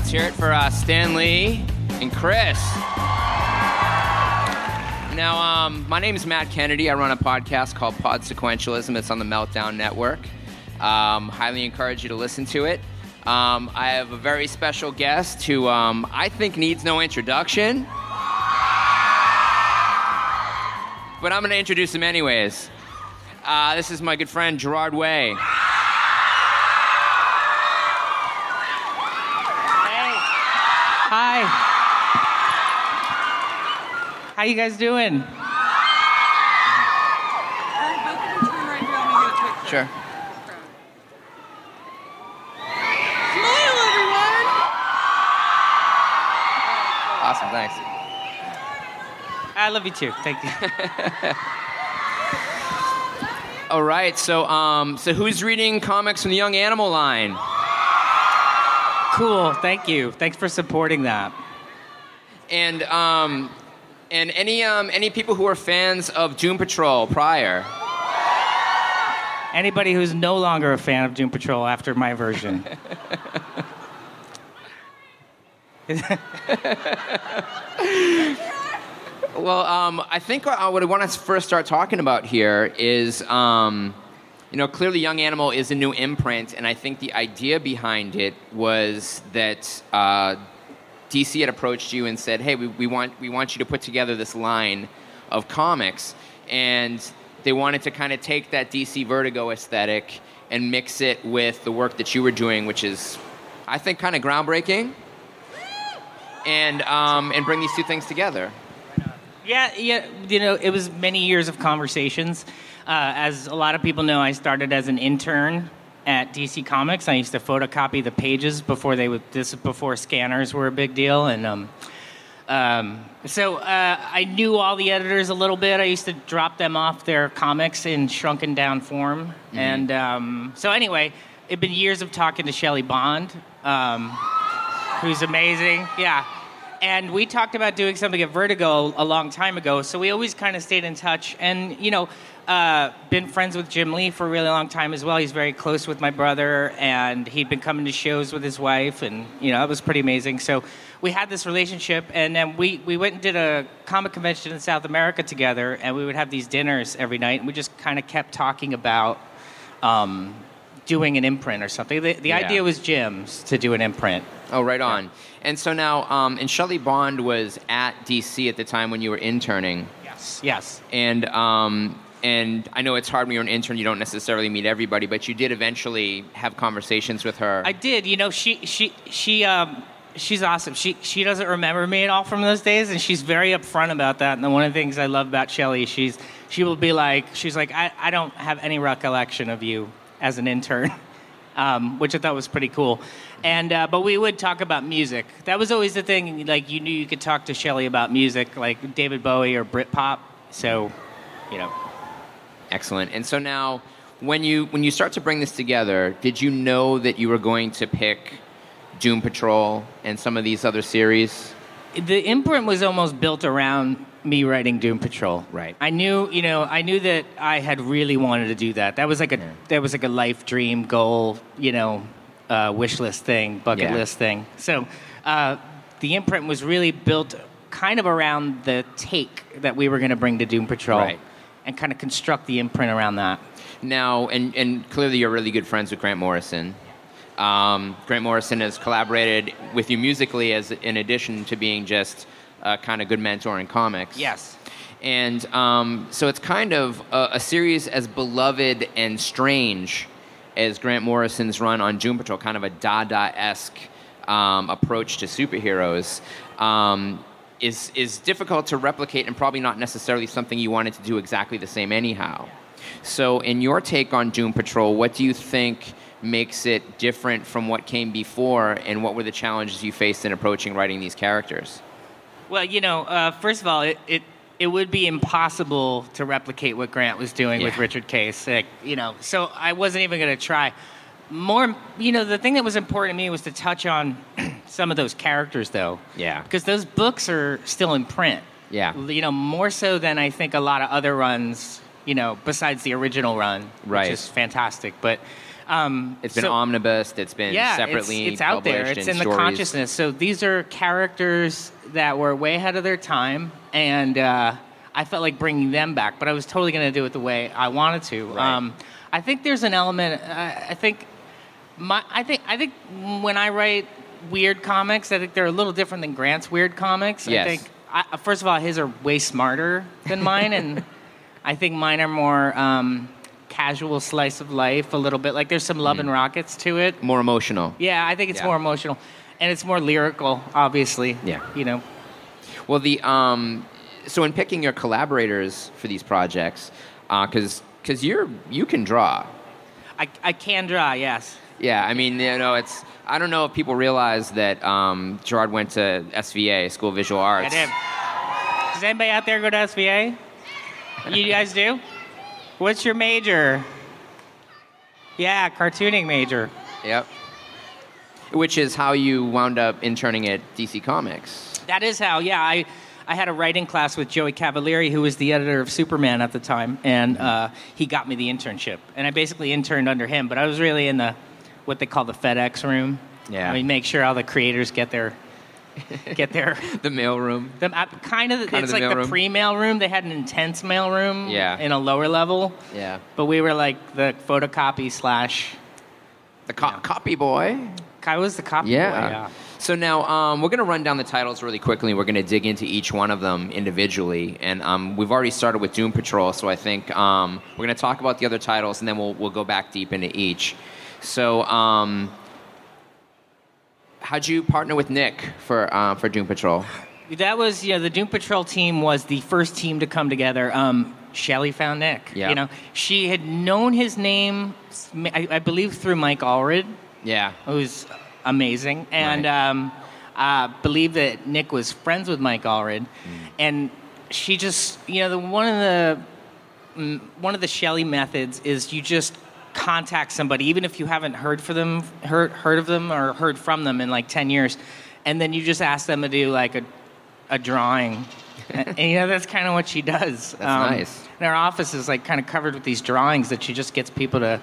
let's hear it for uh, Stan Lee and Chris. Now, um, my name is Matt Kennedy. I run a podcast called Pod Sequentialism. It's on the Meltdown Network. Um, highly encourage you to listen to it. Um, I have a very special guest who um, I think needs no introduction. But I'm going to introduce him anyways. Uh, this is my good friend Gerard Way. Hi. How you guys doing? Sure. Smile, everyone! Awesome, thanks. I love you too. Thank you. All right, so um, so who's reading comics from the Young Animal line? Cool. Thank you. Thanks for supporting that. And um, and any um, any people who are fans of Doom Patrol prior? Anybody who's no longer a fan of Doom Patrol after my version. Well, um, I think what I want to first start talking about here is, um, you know, clearly Young Animal is a new imprint, and I think the idea behind it was that uh, DC had approached you and said, "Hey, we, we want we want you to put together this line of comics," and they wanted to kind of take that DC Vertigo aesthetic and mix it with the work that you were doing, which is, I think, kind of groundbreaking, and um, and bring these two things together. Yeah, yeah. You know, it was many years of conversations. Uh, as a lot of people know, I started as an intern at DC Comics. I used to photocopy the pages before they would. This before scanners were a big deal, and um, um, so uh, I knew all the editors a little bit. I used to drop them off their comics in shrunken down form, and um, so anyway, it'd been years of talking to Shelly Bond, um, who's amazing. Yeah and we talked about doing something at Vertigo a long time ago. So we always kind of stayed in touch, and you know, uh, been friends with Jim Lee for a really long time as well. He's very close with my brother, and he'd been coming to shows with his wife, and you know, it was pretty amazing. So we had this relationship, and then we we went and did a comic convention in South America together, and we would have these dinners every night, and we just kind of kept talking about. Um, doing an imprint or something. The, the Yeah. idea was Jim's to do an imprint. Oh, right on. And so now, um, and Shelly Bond was at DC at the time when you were interning, Yes. Yes. and um, and I know it's hard when you're an intern; you don't necessarily meet everybody, but you did eventually have conversations with her. I did. You know, she she she um she's awesome. She she doesn't remember me at all from those days, and she's very upfront about that. And one of the things I love about Shelly, she's she will be like, she's like, I, I don't have any recollection of you as an intern. Um, which I thought was pretty cool, and uh, but we would talk about music. That was always the thing. Like you knew you could talk to Shelly about music, like David Bowie or Britpop. So, you know, Excellent. And so now, when you when you start to bring this together, did you know that you were going to pick Doom Patrol and some of these other series? the imprint was almost built around me writing Doom Patrol. Right. I knew, you know, I knew that I had really wanted to do that. That was like a that was like a life dream goal, you know, uh, wish list thing, bucket Yeah. list thing. So uh, the imprint was really built kind of around the take that we were going to bring to Doom Patrol, Right. and kind of construct the imprint around that. Now, and, and clearly you're really good friends with Grant Morrison. Um, Grant Morrison has collaborated with you musically as in addition to being just a kind of good mentor in comics. Yes. And um, so it's kind of a, a series as beloved and strange as Grant Morrison's run on Doom Patrol, kind of a Dada esque um, approach to superheroes. Um, is, is difficult to replicate and probably not necessarily something you wanted to do exactly the same anyhow. So, in your take on Doom Patrol, what do you think makes it different from what came before, and what were the challenges you faced in approaching writing these characters? Well, you know, uh, first of all, it, it it would be impossible to replicate what Grant was doing with Richard Case. Like, you know, so I wasn't even going to try. More, you know, the thing that was important to me was to touch on some of those characters, though. Yeah. Because those books are still in print. Yeah. You know, more so than I think a lot of other runs. You know, besides the original run, Right. which is fantastic. But Um, It's been so- omnibused. It's been yeah, separately it's, it's out there. It's in in the consciousness. So these are characters that were way ahead of their time, and uh, I felt like bringing them back. But I was totally going to do it the way I wanted to. Right. Um, I think there's an element. I I think my. I think. I think when I write weird comics, I think they're a little different than Grant's weird comics. Yes. I think. I, first of all, his are way smarter than mine, and I think mine are more. Um, casual slice of life a little bit like there's some love and rockets to it More emotional. yeah, I think it's Yeah. more emotional, and it's more lyrical, obviously. Yeah. you know. Well, the um, so in picking your collaborators for these projects, uh, because because you're you can draw. I, I can draw, yes. Yeah, I mean, you know, it's I don't know if people realize that um, Gerard went to SVA, School of Visual I Arts. did. Does anybody out there go to SVA? You guys do? What's your major? Yeah, cartooning major. Yep. Which is how you wound up interning at DC Comics. That is how, yeah. I, I had a writing class with Joey Cavalieri, who was the editor of Superman at the time, and uh, he got me the internship. And I basically interned under him, but I was really in the what they call the FedEx room. Yeah. I mean, make sure all the creators get their get their The mailroom. The, uh, kind of, Kind of it's the like the pre-mail room. They had an intense mail room Yeah. in a lower level, Yeah. but we were like the photocopy slash. The co- copy boy. I was the copy Yeah. boy. Yeah. So now um, we're going to run down the titles really quickly. We're going to dig into each one of them individually, and um, we've already started with Doom Patrol. So I think um, we're going to talk about the other titles, and then we'll we'll go back deep into each. So, um, how'd you partner with Nick for uh, for Doom Patrol? That was, yeah. the Doom Patrol team was the first team to come together. Um, Shelly found Nick. Yeah. You know, she had known his name, I, I believe, through Mike Allred, Yeah. who's amazing, and Right. um, uh, believed that Nick was friends with Mike Allred, Mm. and she just, you know, the, one of the mm, one of the Shelly methods is you just contact somebody, even if you haven't heard for them, heard heard of them or heard from them in like ten years, and then you just ask them to do like a a drawing. and, you know that's kind of what she does. Um, nice. And our office is like kind of covered with these drawings that she just gets people to.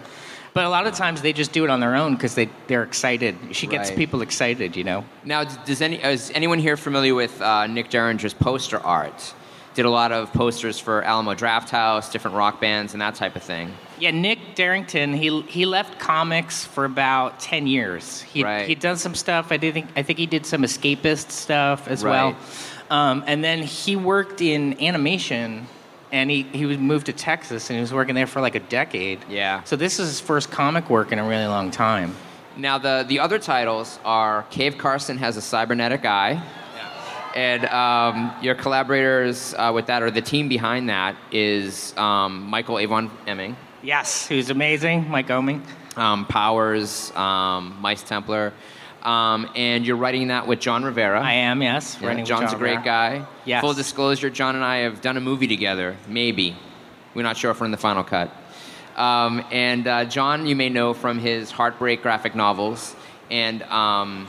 But a lot of times they just do it on their own because they they're excited. She gets Right. people excited, you know. Now, does any is anyone here familiar with uh, Nick Derington's poster art? Did a lot of posters for Alamo Draft House, different rock bands, and that type of thing. Yeah, Nick Derington. He he left comics for about ten years. He Right. he'd done some stuff. I did think I think he did some escapist stuff as Right. well. Um, and then he worked in animation, and he he was moved to Texas, and he was working there for like a decade. Yeah. So this is his first comic work in a really long time. Now, the the other titles are Cave Carson has a cybernetic eye, and um, your collaborators uh, with that, or the team behind that, is um, Michael Avon Oeming, Yes, who's amazing, Mike Oeming. um, Powers, um, Mice Templar, um, and you're writing that with Jon Rivera. I am. Yes, Yeah, Jon's Jon a great Rivera. guy. Yes. Full disclosure, Jon and I have done a movie together. Maybe. We're not sure if we're in the final cut. Um, and uh, Jon, you may know from his Heartbreak graphic novels. And, um,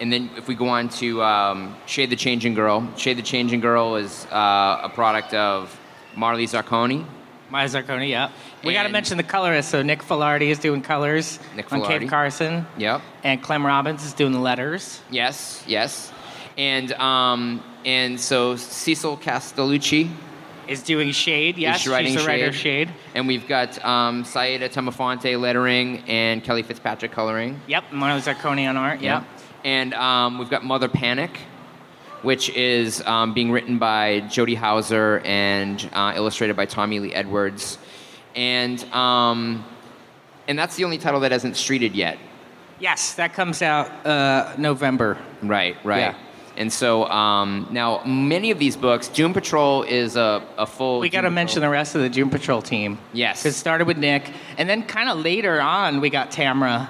and then if we go on to um, Shade the Changing Girl, Shade the Changing Girl is uh, a product of Marley Zarcone. Maya Zarcone, yeah. We got to mention the colorist. So Nick Filardi is doing colors Nick on. Cave Carson, Yep. and Clem Robins is doing the letters. Yes, yes. And, um, and so Cecil Castellucci Is doing Shade, yes. She's writing she's the writer Shade. Shade. And we've got um, Saida Temofonte lettering and Kelly Fitzpatrick coloring. Yep, Marley Zarcone on art. Yep. And um, we've got Mother Panic, which is um, being written by Jody Houser and uh, illustrated by Tommy Lee Edwards. And, um, and that's the only title that hasn't streeted yet. Yes, that comes out uh, November. Right, right. Yeah. And so um, now many of these books, Doom Patrol is a, a full. We got to mention the rest of the Doom Patrol team. Yes. It started with Nick, and then kind of later on, we got Tamra,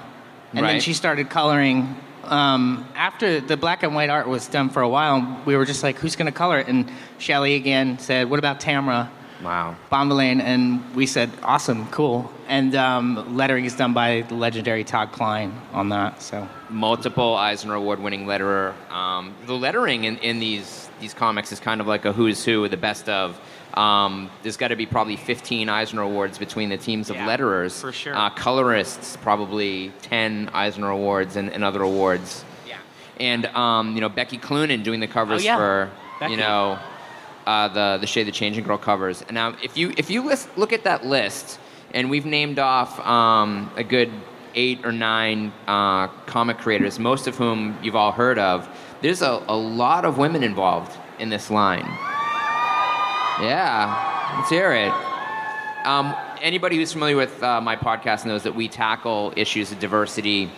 and then she started coloring. Um, after the black and white art was done for a while, we were just like, who's going to color it? And Shelly again said, what about Tamra? Wow. Bonvillain, and we said, awesome, cool. And um, lettering is done by the legendary Todd Klein on that. So multiple Eisner Award winning letterer. Um, the lettering in, in these these comics is kind of like a who's who, the best of Um, there's got to be probably 15 Eisner Awards between the teams of Yeah, letterers. for sure. Uh, colorists, probably 10 Eisner Awards and, and other awards. Yeah. And um, you know Becky Cloonan doing the covers Oh, yeah. for Becky. you know uh, the the Shade the Changing Girl covers. And now if you if you list, look at that list, and we've named off um, a good eight or nine uh, comic creators, most of whom you've all heard of. There's a, a lot of women involved in this line. Yeah, let's hear it. Um, anybody who's familiar with uh, my podcast knows that we tackle issues of diversity,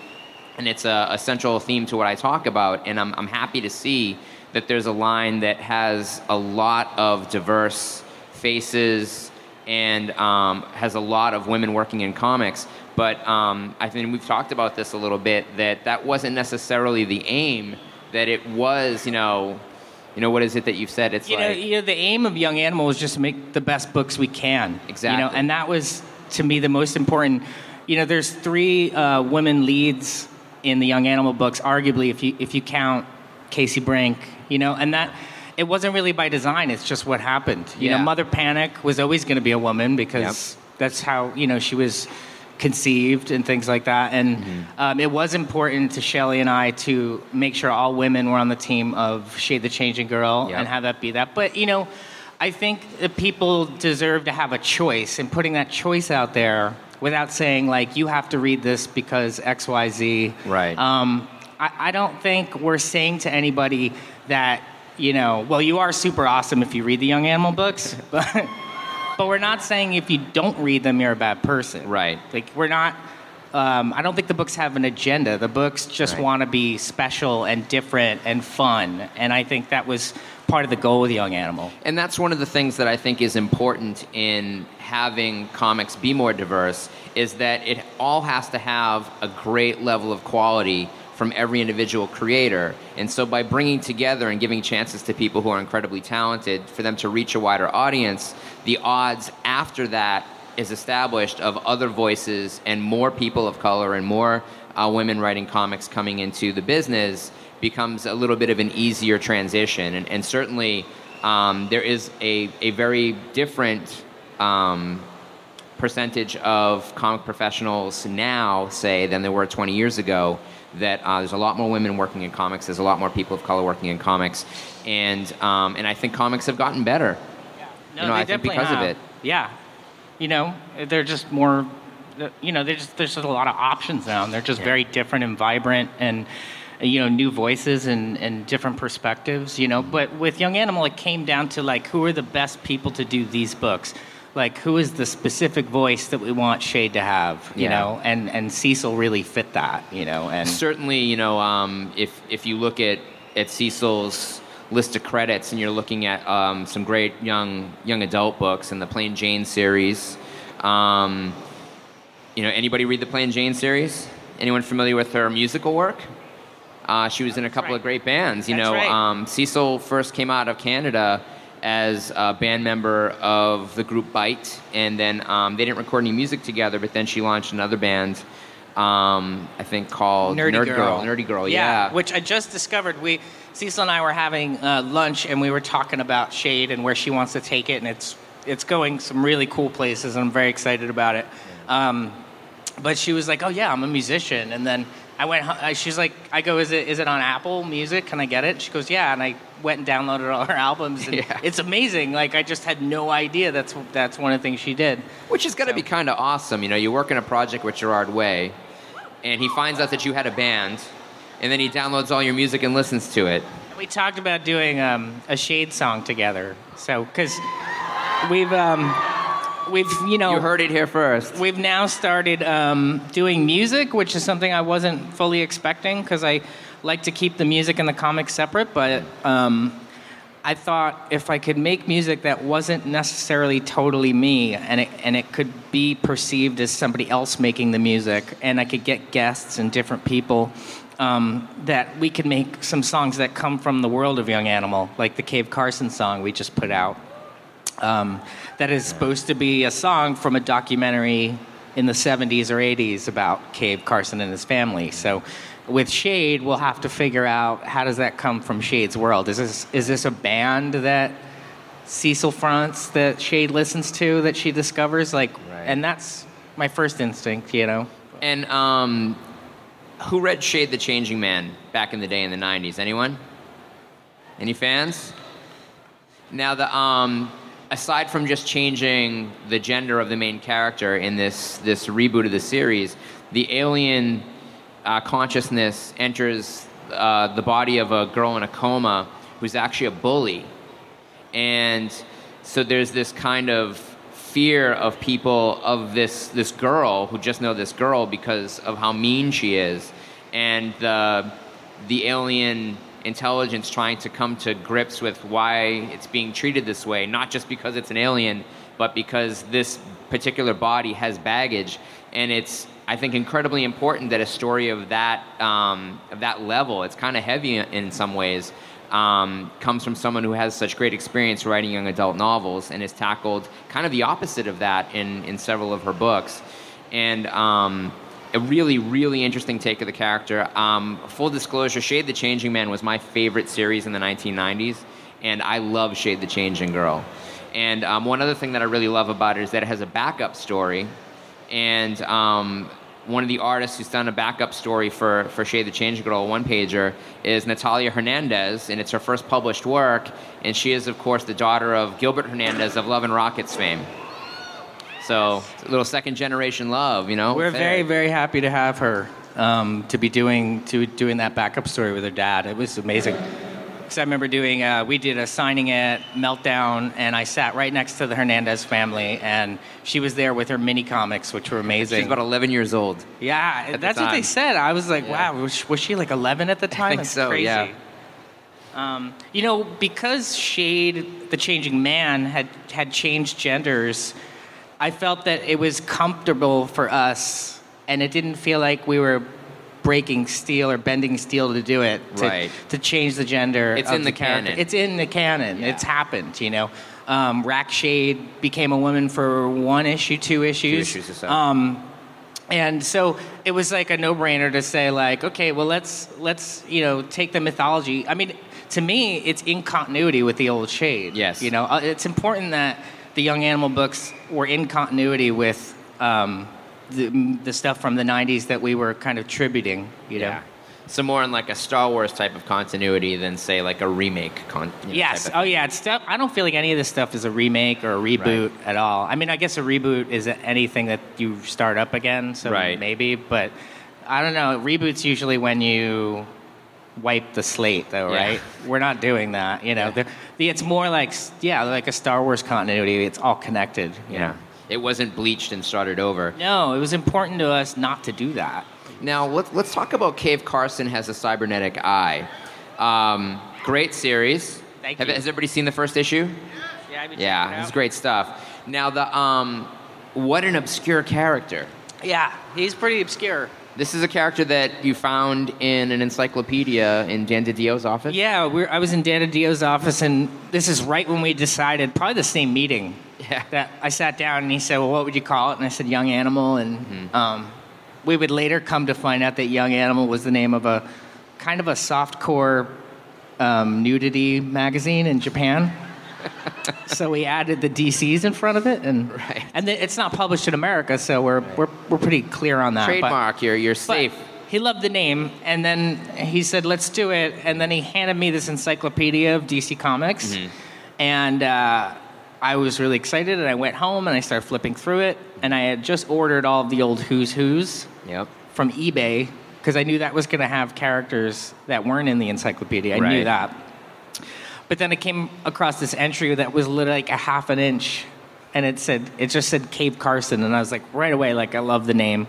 and it's a, a central theme to what I talk about. And I'm, I'm happy to see that there's a line that has a lot of diverse faces and um, has a lot of women working in comics. But um, I think we've talked about this a little bit that that wasn't necessarily the aim. That it was, you know, you know what is it that you've said? It's You know, like you know, the aim of Young Animal is just to make the best books we can. Exactly. You know, and that was to me the most important. You know, there's three uh, women leads in the Young Animal books, arguably, if you if you count Casey Brink. You know, and that it wasn't really by design. It's just what happened. You Yeah. know, Mother Panic was always going to be a woman because that's how you know she was conceived and things like that. And Mm-hmm. um, it was important to Shelly and I to make sure all women were on the team of Shade the Changing Girl Yep. and have that be that. But you know, I think that people deserve to have a choice, and putting that choice out there without saying like you have to read this because X Y Z. Right. Um, I, I don't think we're saying to anybody that you know, well, you are super awesome if you read the Young Animal books, but but we're not saying if you don't read them you're a bad person. Right. Like we're not. Um, I don't think the books have an agenda. The books just Right. want to be special and different and fun, and I think that was part of the goal with Young Animal. And that's one of the things that I think is important in having comics be more diverse is that it all has to have a great level of quality from every individual creator. And so by bringing together and giving chances to people who are incredibly talented for them to reach a wider audience, the odds after that is established of other voices and more people of color and more uh, women writing comics coming into the business becomes a little bit of an easier transition. And, and certainly, um, there is a, a very different um, percentage of comic professionals now, say, than there were 20 years ago. That uh, there's a lot more women working in comics. There's a lot more people of color working in comics, and um, and I think comics have gotten better. No, You know, they I think definitely because of have. it. Yeah, you know, they're just more. You know, there's just, there's just a lot of options now, and they're just Yeah. very different and vibrant, and you know, new voices and, and different perspectives. You know, but with Young Animal, it came down to like who are the best people to do these books. Like who is the specific voice that we want Shade to have, you Yeah. know, and and Cecil really fit that, you know, and certainly, you know, um, if if you look at at Cecil's list of credits and you're looking at um, some great young young adult books and the Plain Jane series, um, you know, anybody read the Plain Jane series? Anyone familiar with her musical work? Uh, she was in a couple right. of great bands. You That's know, right. um, Cecil first came out of Canada as a band member of the group Bite, and then um, they didn't record any music together. But then she launched another band, um, I think called Nerdy Nerd Girl. Nerdy Girl, yeah. Which I just discovered. We Cecil and I were having uh, lunch and we were talking about Shade and where she wants to take it, and it's it's going some really cool places, and I'm very excited about it. Um, but she was like, "Oh yeah, I'm a musician," and then I went. uh, She's like, "I go, is it is it on Apple Music? Can I get it?" She goes, "Yeah," and I went and downloaded all her albums, and Yeah. it's amazing. Like I just had no idea that's that's one of the things she did. Which is going to So- be kind of awesome. You know, you work in a project with Gerard Way, and he finds out that you had a band, and then he downloads all your music and listens to it. We talked about doing um, a Shade song together. So, because we've um, we've you know You heard it here first. we've now started um, doing music, which is something I wasn't fully expecting because I like to keep the music and the comics separate. But um, I thought if I could make music that wasn't necessarily totally me, and it and it could be perceived as somebody else making the music, and I could get guests and different people. Um, that we could make some songs that come from the world of Young Animal, like the Cave Carson song we just put out um, that is supposed to be a song from a documentary in the 70s or 80s about Cave Carson and his family. So with Shade, we'll have to figure out how does that come from Shade's world? Is this is this a band that Cecil fronts that Shade listens to that she discovers. Like, Right. and that's my first instinct, you know. And um, who read Shade the Changing Man back in the day in the 90s? Anyone? Any fans? Now, the, um, aside from just changing the gender of the main character in this, this reboot of the series, the alien uh, consciousness enters uh, the body of a girl in a coma who's actually a bully. And so there's this kind of fear of people of this this girl who just know this girl because of how mean she is, and the the alien intelligence trying to come to grips with why it's being treated this way, not just because it's an alien, but because this particular body has baggage, and it's I think incredibly important that a story of that um, of that level, it's kind of heavy in some ways, um, comes from someone who has such great experience writing young adult novels and has tackled kind of the opposite of that in, in several of her books. And um, a really, really interesting take of the character. Um, full disclosure Shade the Changing Man was my favorite series in the 1990s, and I love Shade the Changing Girl. And um, one other thing that I really love about it is that it has a backup story. And um, one of the artists who's done a backup story for, for Shade the Change Girl, one pager, is Natalia Hernandez, and it's her first published work. And she is, of course, the daughter of Gilbert Hernandez of Love and Rockets fame. So, a little second generation love, you know? We're very, very happy to have her um, to be doing to doing that backup story with her dad. It was amazing. Because I remember doing, uh, we did a signing at Meltdown, and I sat right next to the Hernandez family, and she was there with her mini comics, which were amazing. She's about 11 years old. yeah, the that's what they said. I was like, Yeah. wow, was she, was she like 11 at the time? I think That's so, crazy. yeah. Um, you know, because Shade, the changing man, had had changed genders, I felt that it was comfortable for us, and it didn't feel like we were breaking steel or bending steel to do it. To, Right. To change the gender. It's in the character. canon. It's in the canon. Yeah. It's happened. You know, um, Rac Shade became a woman for one issue, two issues. issues or so. Um, and so it was like a no-brainer to say like okay well let's let's you know take the mythology i mean to me it's in continuity with the old shade Yes. you know Uh, it's important that the young animal books were in continuity with um, the, the stuff from the 90s that we were kind of tributing you know Yeah. So, more in like a Star Wars type of continuity than, say, like a remake. Con- you know, Yes. Oh, yeah. It's stuff. I don't feel like any of this stuff is a remake or a reboot at all. I mean, I guess a reboot is anything that you start up again. So Right. maybe, but I don't know. Reboots usually when you wipe the slate, though, Yeah. right? We're not doing that. You know, the, it's more like yeah, like a Star Wars continuity. It's all connected. Yeah. know? It wasn't bleached and started over. No, it was important to us not to do that. Now, let's, let's talk about Cave Carson has a cybernetic eye. Um, great series. Thank Have- you. Has everybody seen the first issue? Yeah. I've Yeah, it's great stuff. Now, the um, what an obscure character. Yeah, he's pretty obscure. This is a character that you found in an encyclopedia in Dan DiDio's office. Yeah, we're, I was in Dan DiDio's office, and this is right when we decided, probably the same meeting, Yeah. that I sat down and he said, "Well, what would you call it?" And I said, "Young Animal." And Mm-hmm. um, we would later come to find out that Young Animal was the name of a kind of a softcore um, nudity magazine in Japan. So we added the DCs in front of it, and Right. and then it's not published in America, so we're we're, we're pretty clear on that. but- Trademark. You're you're safe. he loved the name, and then he said, "Let's do it." And then he handed me this encyclopedia of DC Comics, Mm-hmm. and uh, I was really excited. And I went home and I started flipping through it, and I had just ordered all of the old Who's Who's Yep. from eBay because I knew that was going to have characters that weren't in the encyclopedia. I knew that. But then I came across this entry that was literally like a half an inch, and it said it just said Cave Carson, and I was like right away like I love the name.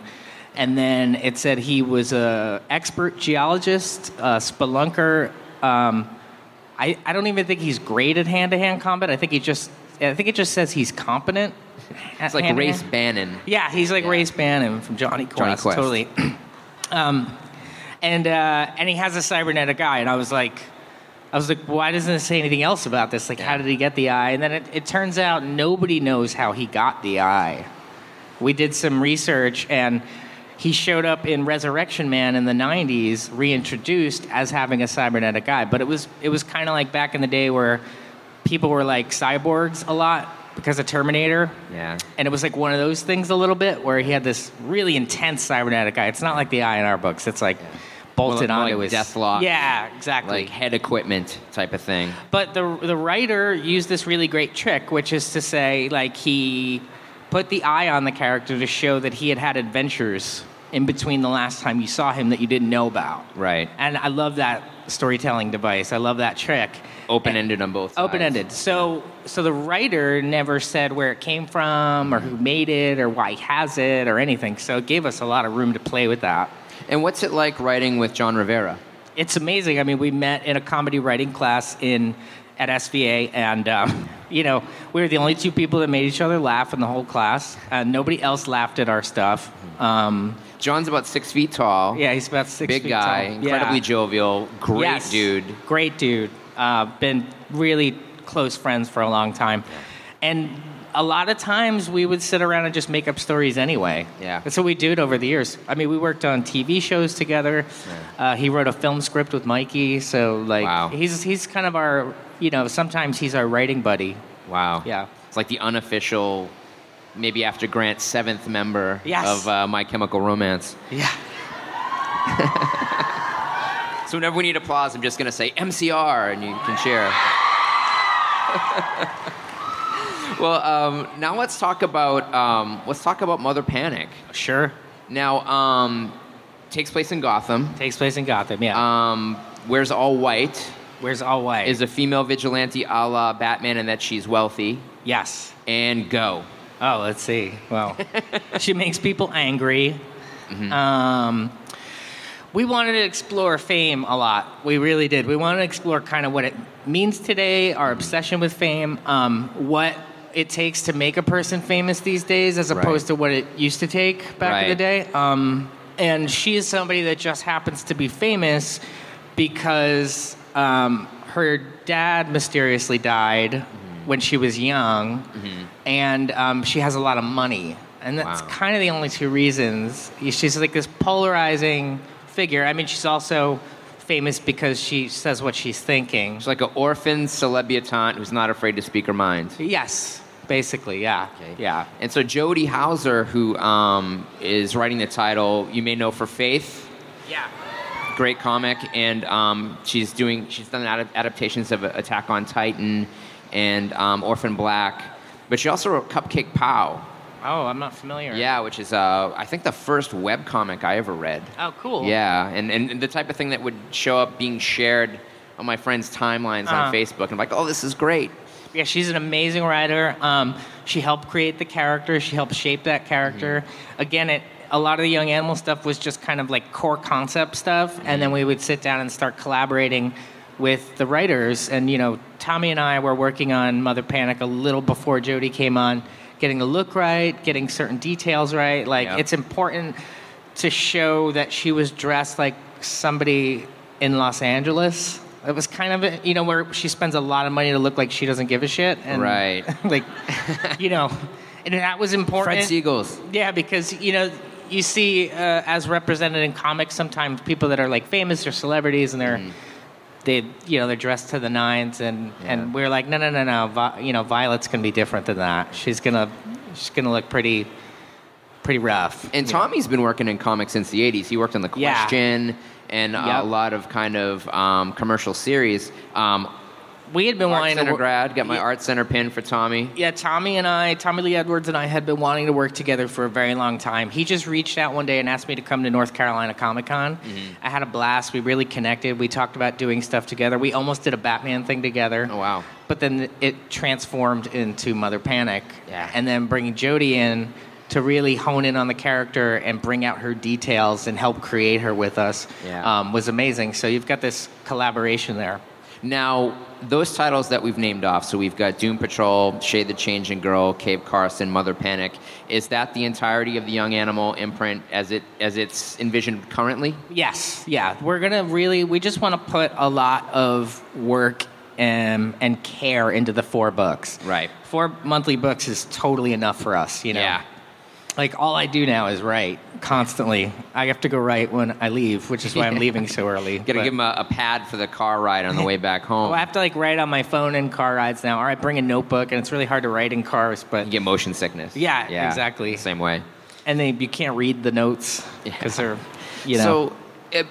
And then it said he was a expert geologist, a spelunker. Um, I, I don't even think he's great at hand to hand combat. I think he just I think it just says he's competent. It's like Race Bannon. Yeah, he's like Yeah. Race Bannon from Jonny Quest. Jonny Quest. Totally. um, and uh, and he has a cybernetic eye, and I was like, I was like, why doesn't it say anything else about this? Like, how did he get the eye? And then it, it turns out nobody knows how he got the eye. We did some research, and he showed up in Resurrection Man in the '90s, reintroduced as having a cybernetic eye. But it was it was kind of like back in the day where people were like cyborgs a lot because of Terminator. Yeah. And it was like one of those things a little bit where he had this really intense cybernetic eye. It's not like the eye in our books. It's like bolted More onto like his Deathlok. Yeah, exactly. Like head equipment type of thing. But the the writer used this really great trick, which is to say, like he put the eye on the character to show that he had had adventures in between the last time you saw him that you didn't know about. Right. And I love that storytelling device. I love that trick. Open ended on both. Open ended. So so the writer never said where it came from or who made it or why he has it or anything. So it gave us a lot of room to play with that. And what's it like writing with Jon Rivera? It's amazing. I mean, we met in a comedy writing class in at SVA, and um, you know, we were the only two people that made each other laugh in the whole class. Uh, nobody else laughed at our stuff. Um, Jon's about six feet tall. yeah, he's about six Big feet guy, tall. incredibly Yeah. jovial, great Yes. dude. Great dude. Uh, been really close friends for a long time. And a lot of times we would sit around and just make up stories anyway. Yeah. That's what we did over the years. I mean, we worked on TV shows together. Uh, he wrote a film script with Mikey. So, like, Wow. he's, he's kind of our, you know, sometimes he's our writing buddy. Wow. Yeah. It's like the unofficial, maybe after Grant, seventh member Yes. of uh, My Chemical Romance. Yeah. So whenever we need applause, I'm just going to say MCR and you can cheer. well, um, now let's talk about um, let's talk about Mother Panic. Sure. Now, um, takes place in Gotham. Takes place in Gotham, yeah. Um, wears all white. Where's All White? Is a female vigilante a la Batman and that she's wealthy. yes. And go. Oh, let's see. Well, she makes people angry. Mm-hmm. Um, we wanted to explore fame a lot. We really did. We wanted to explore kind of what it means today, our obsession with fame, um, what it takes to make a person famous these days, as Right. opposed to what it used to take back in the day. Um, and she is somebody that just happens to be famous because um, her dad mysteriously died Mm-hmm. when she was young, and um, she has a lot of money. And that's Wow. kind of the only two reasons. She's like this polarizing figure. I mean, she's also famous because she says what she's thinking. She's like an orphan celebutante who's not afraid to speak her mind. Yes, basically, yeah. Okay. Yeah. And so Jody Houser, who um, is writing the title, you may know for Faith, Yeah. great comic, and um, she's doing she's done ad- adaptations of Attack on Titan and um, Orphan Black, but she also wrote Cupcake Pow. Oh, I'm not familiar. Yeah, which is uh, I think the first web comic I ever read. Oh, cool. Yeah, and, and the type of thing that would show up being shared on my friends' timelines on Uh-huh. Facebook, and I'm like, oh, this is great. Yeah, she's an amazing writer. Um, she helped create the character. She helped shape that character. Again, it a lot of the young animal stuff was just kind of like core concept stuff, and then we would sit down and start collaborating with the writers. And you know, Tommy and I were working on Mother Panic a little before Jody came on, getting the look right, getting certain details right. Like Yep. it's important to show that she was dressed like somebody in Los Angeles. It was kind of, a, you know, where she spends a lot of money to look like she doesn't give a shit. And Right. like, you know, and that was important. Fred Segals. Yeah, because, you know, you see, uh, as represented in comics, sometimes people that are like famous or celebrities and they're, they, you know, they're dressed to the nines, and Yeah. and we're like, no, no, no, no, Vi- you know, Violet's gonna be different than that. She's gonna, she's gonna look pretty, pretty rough. And you know. Tommy's been working in comics since the 80s. He worked on The Yeah. Question and Yep. a lot of kind of um, commercial series. Um, we had been Art wanting Center to work, grad, got my Yeah. Art Center pin for Tommy. Yeah, Tommy and I, Tommy Lee Edwards and I had been wanting to work together for a very long time. He just reached out one day and asked me to come to North Carolina Comic Con. Mm-hmm. I had a blast. We really connected. We talked about doing stuff together. We almost did a Batman thing together. Oh, wow. But then it transformed into Mother Panic. Yeah. And then bringing Jody in to really hone in on the character and bring out her details and help create her with us Yeah. um, was amazing. So you've got this collaboration there. Now, those titles that we've named off, so we've got Doom Patrol, Shade the Changing Girl, Cave Carson, Mother Panic. Is that the entirety of the Young Animal imprint as it as it's envisioned currently? Yes, yeah. We're gonna really, we just want to put a lot of work and, and care into the four books. Right. Four monthly books is totally enough for us, you know? Yeah. Like, all I do now is write. constantly. I have to go write when I leave, which is why I'm leaving so early. Got to give him a, a pad for the car ride on the way back home. Well, I have to like write on my phone in car rides now, or I bring a notebook, and it's really hard to write in cars. But You get motion sickness. Yeah, exactly. Same way. and then you can't read the notes because they're, you know. So, it,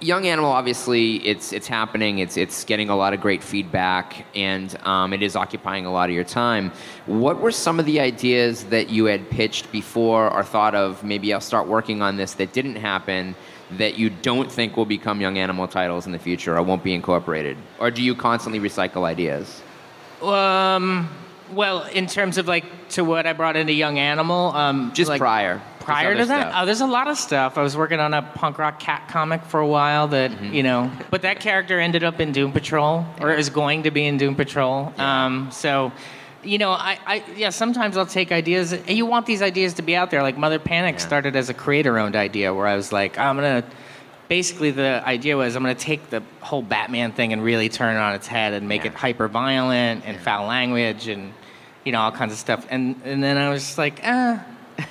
Young Animal, obviously, it's it's happening. It's it's getting a lot of great feedback, and um, it is occupying a lot of your time. What were some of the ideas that you had pitched before, or thought of? Maybe I'll start working on this that didn't happen. That you don't think will become Young Animal titles in the future, or won't be incorporated, or do you constantly recycle ideas? um, well, in terms of like to what I brought into Young Animal, um, Just like, prior. Prior to that, stuff. oh, there's a lot of stuff. I was working on a punk rock cat comic for a while that Mm-hmm. you know, but that character ended up in Doom Patrol, or is going to be in Doom Patrol. Um, so, you know, I, I yeah, sometimes I'll take ideas, and you want these ideas to be out there. Like Mother Panic Yeah. started as a creator-owned idea, where I was like, I'm gonna. Basically, the idea was I'm going to take the whole Batman thing and really turn it on its head and make Yeah. it hyper violent and foul language and you know all kinds of stuff. And and then I was just like, ah,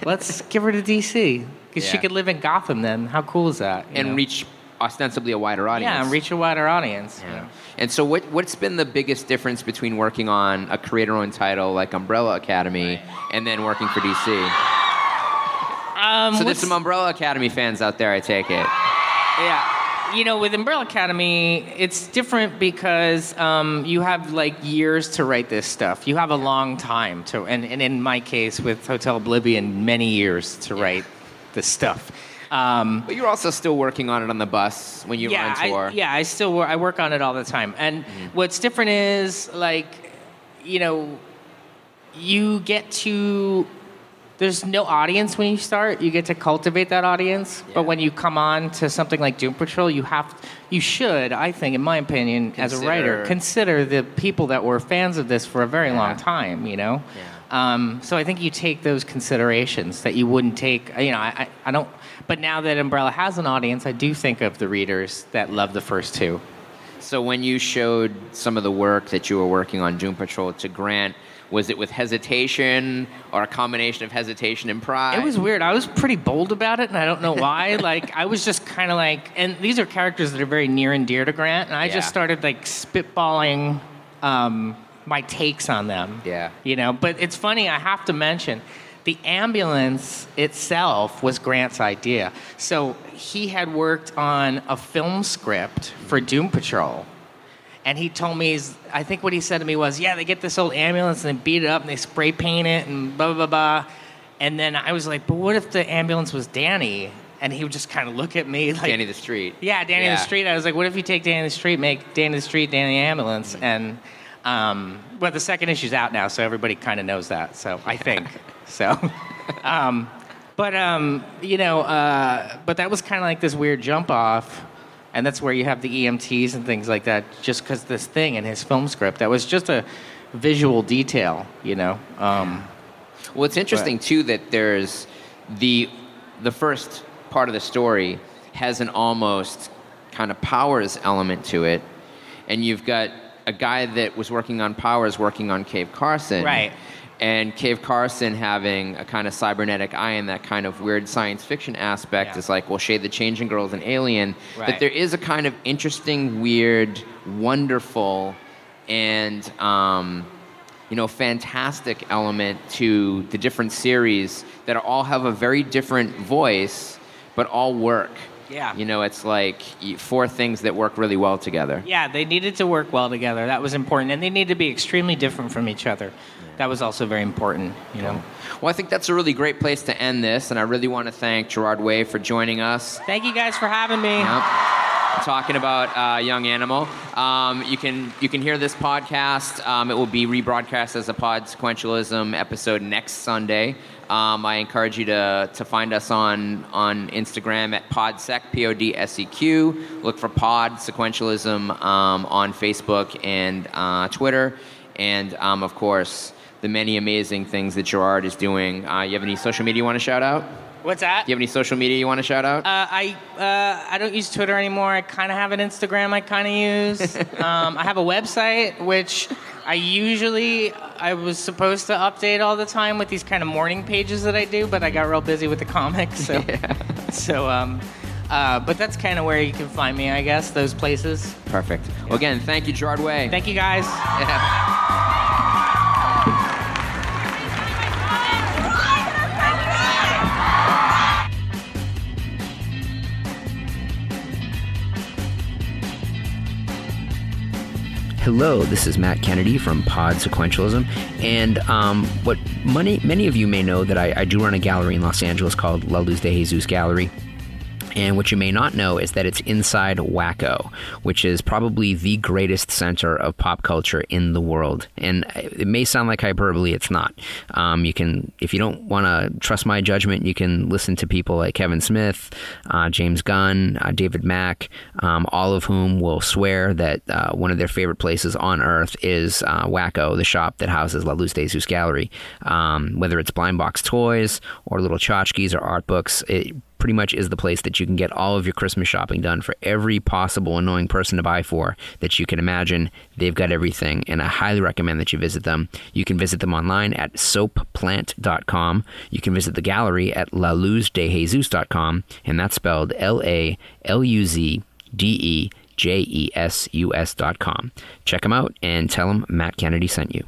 let's give her to DC because she could live in Gotham. Then how cool is that? and know? reach ostensibly a wider audience. yeah, and reach a wider audience. you Yeah. know. And so, what, what's been the biggest difference between working on a creator-owned title like Umbrella Academy and then working for DC? Um, So there's some Umbrella Academy fans out there, I take it. Yeah. You know, with Umbrella Academy, it's different because um, you have like years to write this stuff. You have a long time to, and, and in my case with Hotel Oblivion, many years to write the stuff. Um, But you're also still working on it on the bus when you yeah, on tour. I, yeah, I still wor- I work on it all the time. And what's different is like, you know, you get to. There's no audience when you start. You get to cultivate that audience. Yeah. But when you come on to something like Doom Patrol, you have, you should, I think, in my opinion, as a writer, Consider- consider the people that were fans of this for a very Yeah. long time. You know. Yeah. Um, so I think you take those considerations that you wouldn't take. You know, I, I, I don't. But now that Umbrella has an audience, I do think of the readers that love the first two. So when you showed some of the work that you were working on Doom Patrol to Grant, was it with hesitation or a combination of hesitation and pride? It was weird. I was pretty bold about it, and I don't know why. like, I was just kind of like, and these are characters that are very near and dear to Grant, and I Yeah. just started like spitballing um, my takes on them. Yeah. You know, but it's funny. I have to mention. The ambulance itself was Grant's idea. So he had worked on a film script for Doom Patrol. And he told me, he's, I think what he said to me was, yeah, they get this old ambulance and they beat it up and they spray paint it and blah, blah, blah, blah. And then I was like, but what if the ambulance was Danny? And he would just kind of look at me like, Danny the Street. yeah, Danny Yeah. the Street. I was like, what if you take Danny the Street, make Danny the Street, Danny the Ambulance? Mm-hmm. And, um, well, the second issue's out now, so everybody kind of knows that. So I think. so. Um, but, um, you know, uh, but that was kind of like this weird jump off. And that's where you have the EMTs and things like that, just because this thing in his film script that was just a visual detail, you know. Um, Well, it's interesting too that there's the the first part of the story has an almost kind of powers element to it, and you've got a guy that was working on powers working on Cave Carson, Right. And Cave Carson having a kind of cybernetic eye and that kind of weird science fiction aspect Yeah. is like, well, Shay the Changing Girl is an alien. But Right. there is a kind of interesting, weird, wonderful, and um, you know, fantastic element to the different series that all have a very different voice, but all work. Yeah. You know, it's like four things that work really well together. Yeah, they needed to work well together. That was important, and they needed to be extremely different from each other. That was also very important. You know. Well, I think that's a really great place to end this, and I really want to thank Gerard Way for joining us. Thank you guys for having me. Yep. Talking about uh, Young Animal, um, you can you can hear this podcast. Um, it will be rebroadcast as a Pod Sequentialism episode next Sunday. Um, I encourage you to to find us on on Instagram at PodSeq P O D S E Q. Look for Pod Sequentialism um, on Facebook and uh, Twitter, and um, of course the many amazing things that Gerard is doing. Uh, you have any social media you want to shout out? What's that? Do you have any social media you want to shout out? Uh, I uh, I don't use Twitter anymore. I kind of have an Instagram. I kind of use. um, I have a website which I usually I was supposed to update all the time with these kind of morning pages that I do, but I got real busy with the comics. So, so um, uh, but that's kind of where you can find me, I guess. Those places. Perfect. Well, again, thank you, Gerard Way. Thank you, guys. Hello, this is Matt Kennedy from Pod Sequentialism, and um, what many many of you may know that I, I do run a gallery in Los Angeles called La Luz de Jesus Gallery. And what you may not know is that it's inside Wacko, which is probably the greatest center of pop culture in the world. And it may sound like hyperbole, it's not. Um, you can, if you don't want to trust my judgment, you can listen to people like Kevin Smith, uh, James Gunn, uh, David Mack, um, all of whom will swear that uh, one of their favorite places on earth is uh, Wacko, the shop that houses La Luz de Jesus Gallery. Um, whether it's blind box toys or little tchotchkes or art books, it pretty much is the place that you can get all of your Christmas shopping done for every possible annoying person to buy for that you can imagine. They've got everything, and I highly recommend that you visit them. You can visit them online at soapplant.com. You can visit the gallery at laluzdejesus.com, and that's spelled L A L U Z D E J E S U S.com. Check them out and tell them Matt Kennedy sent you.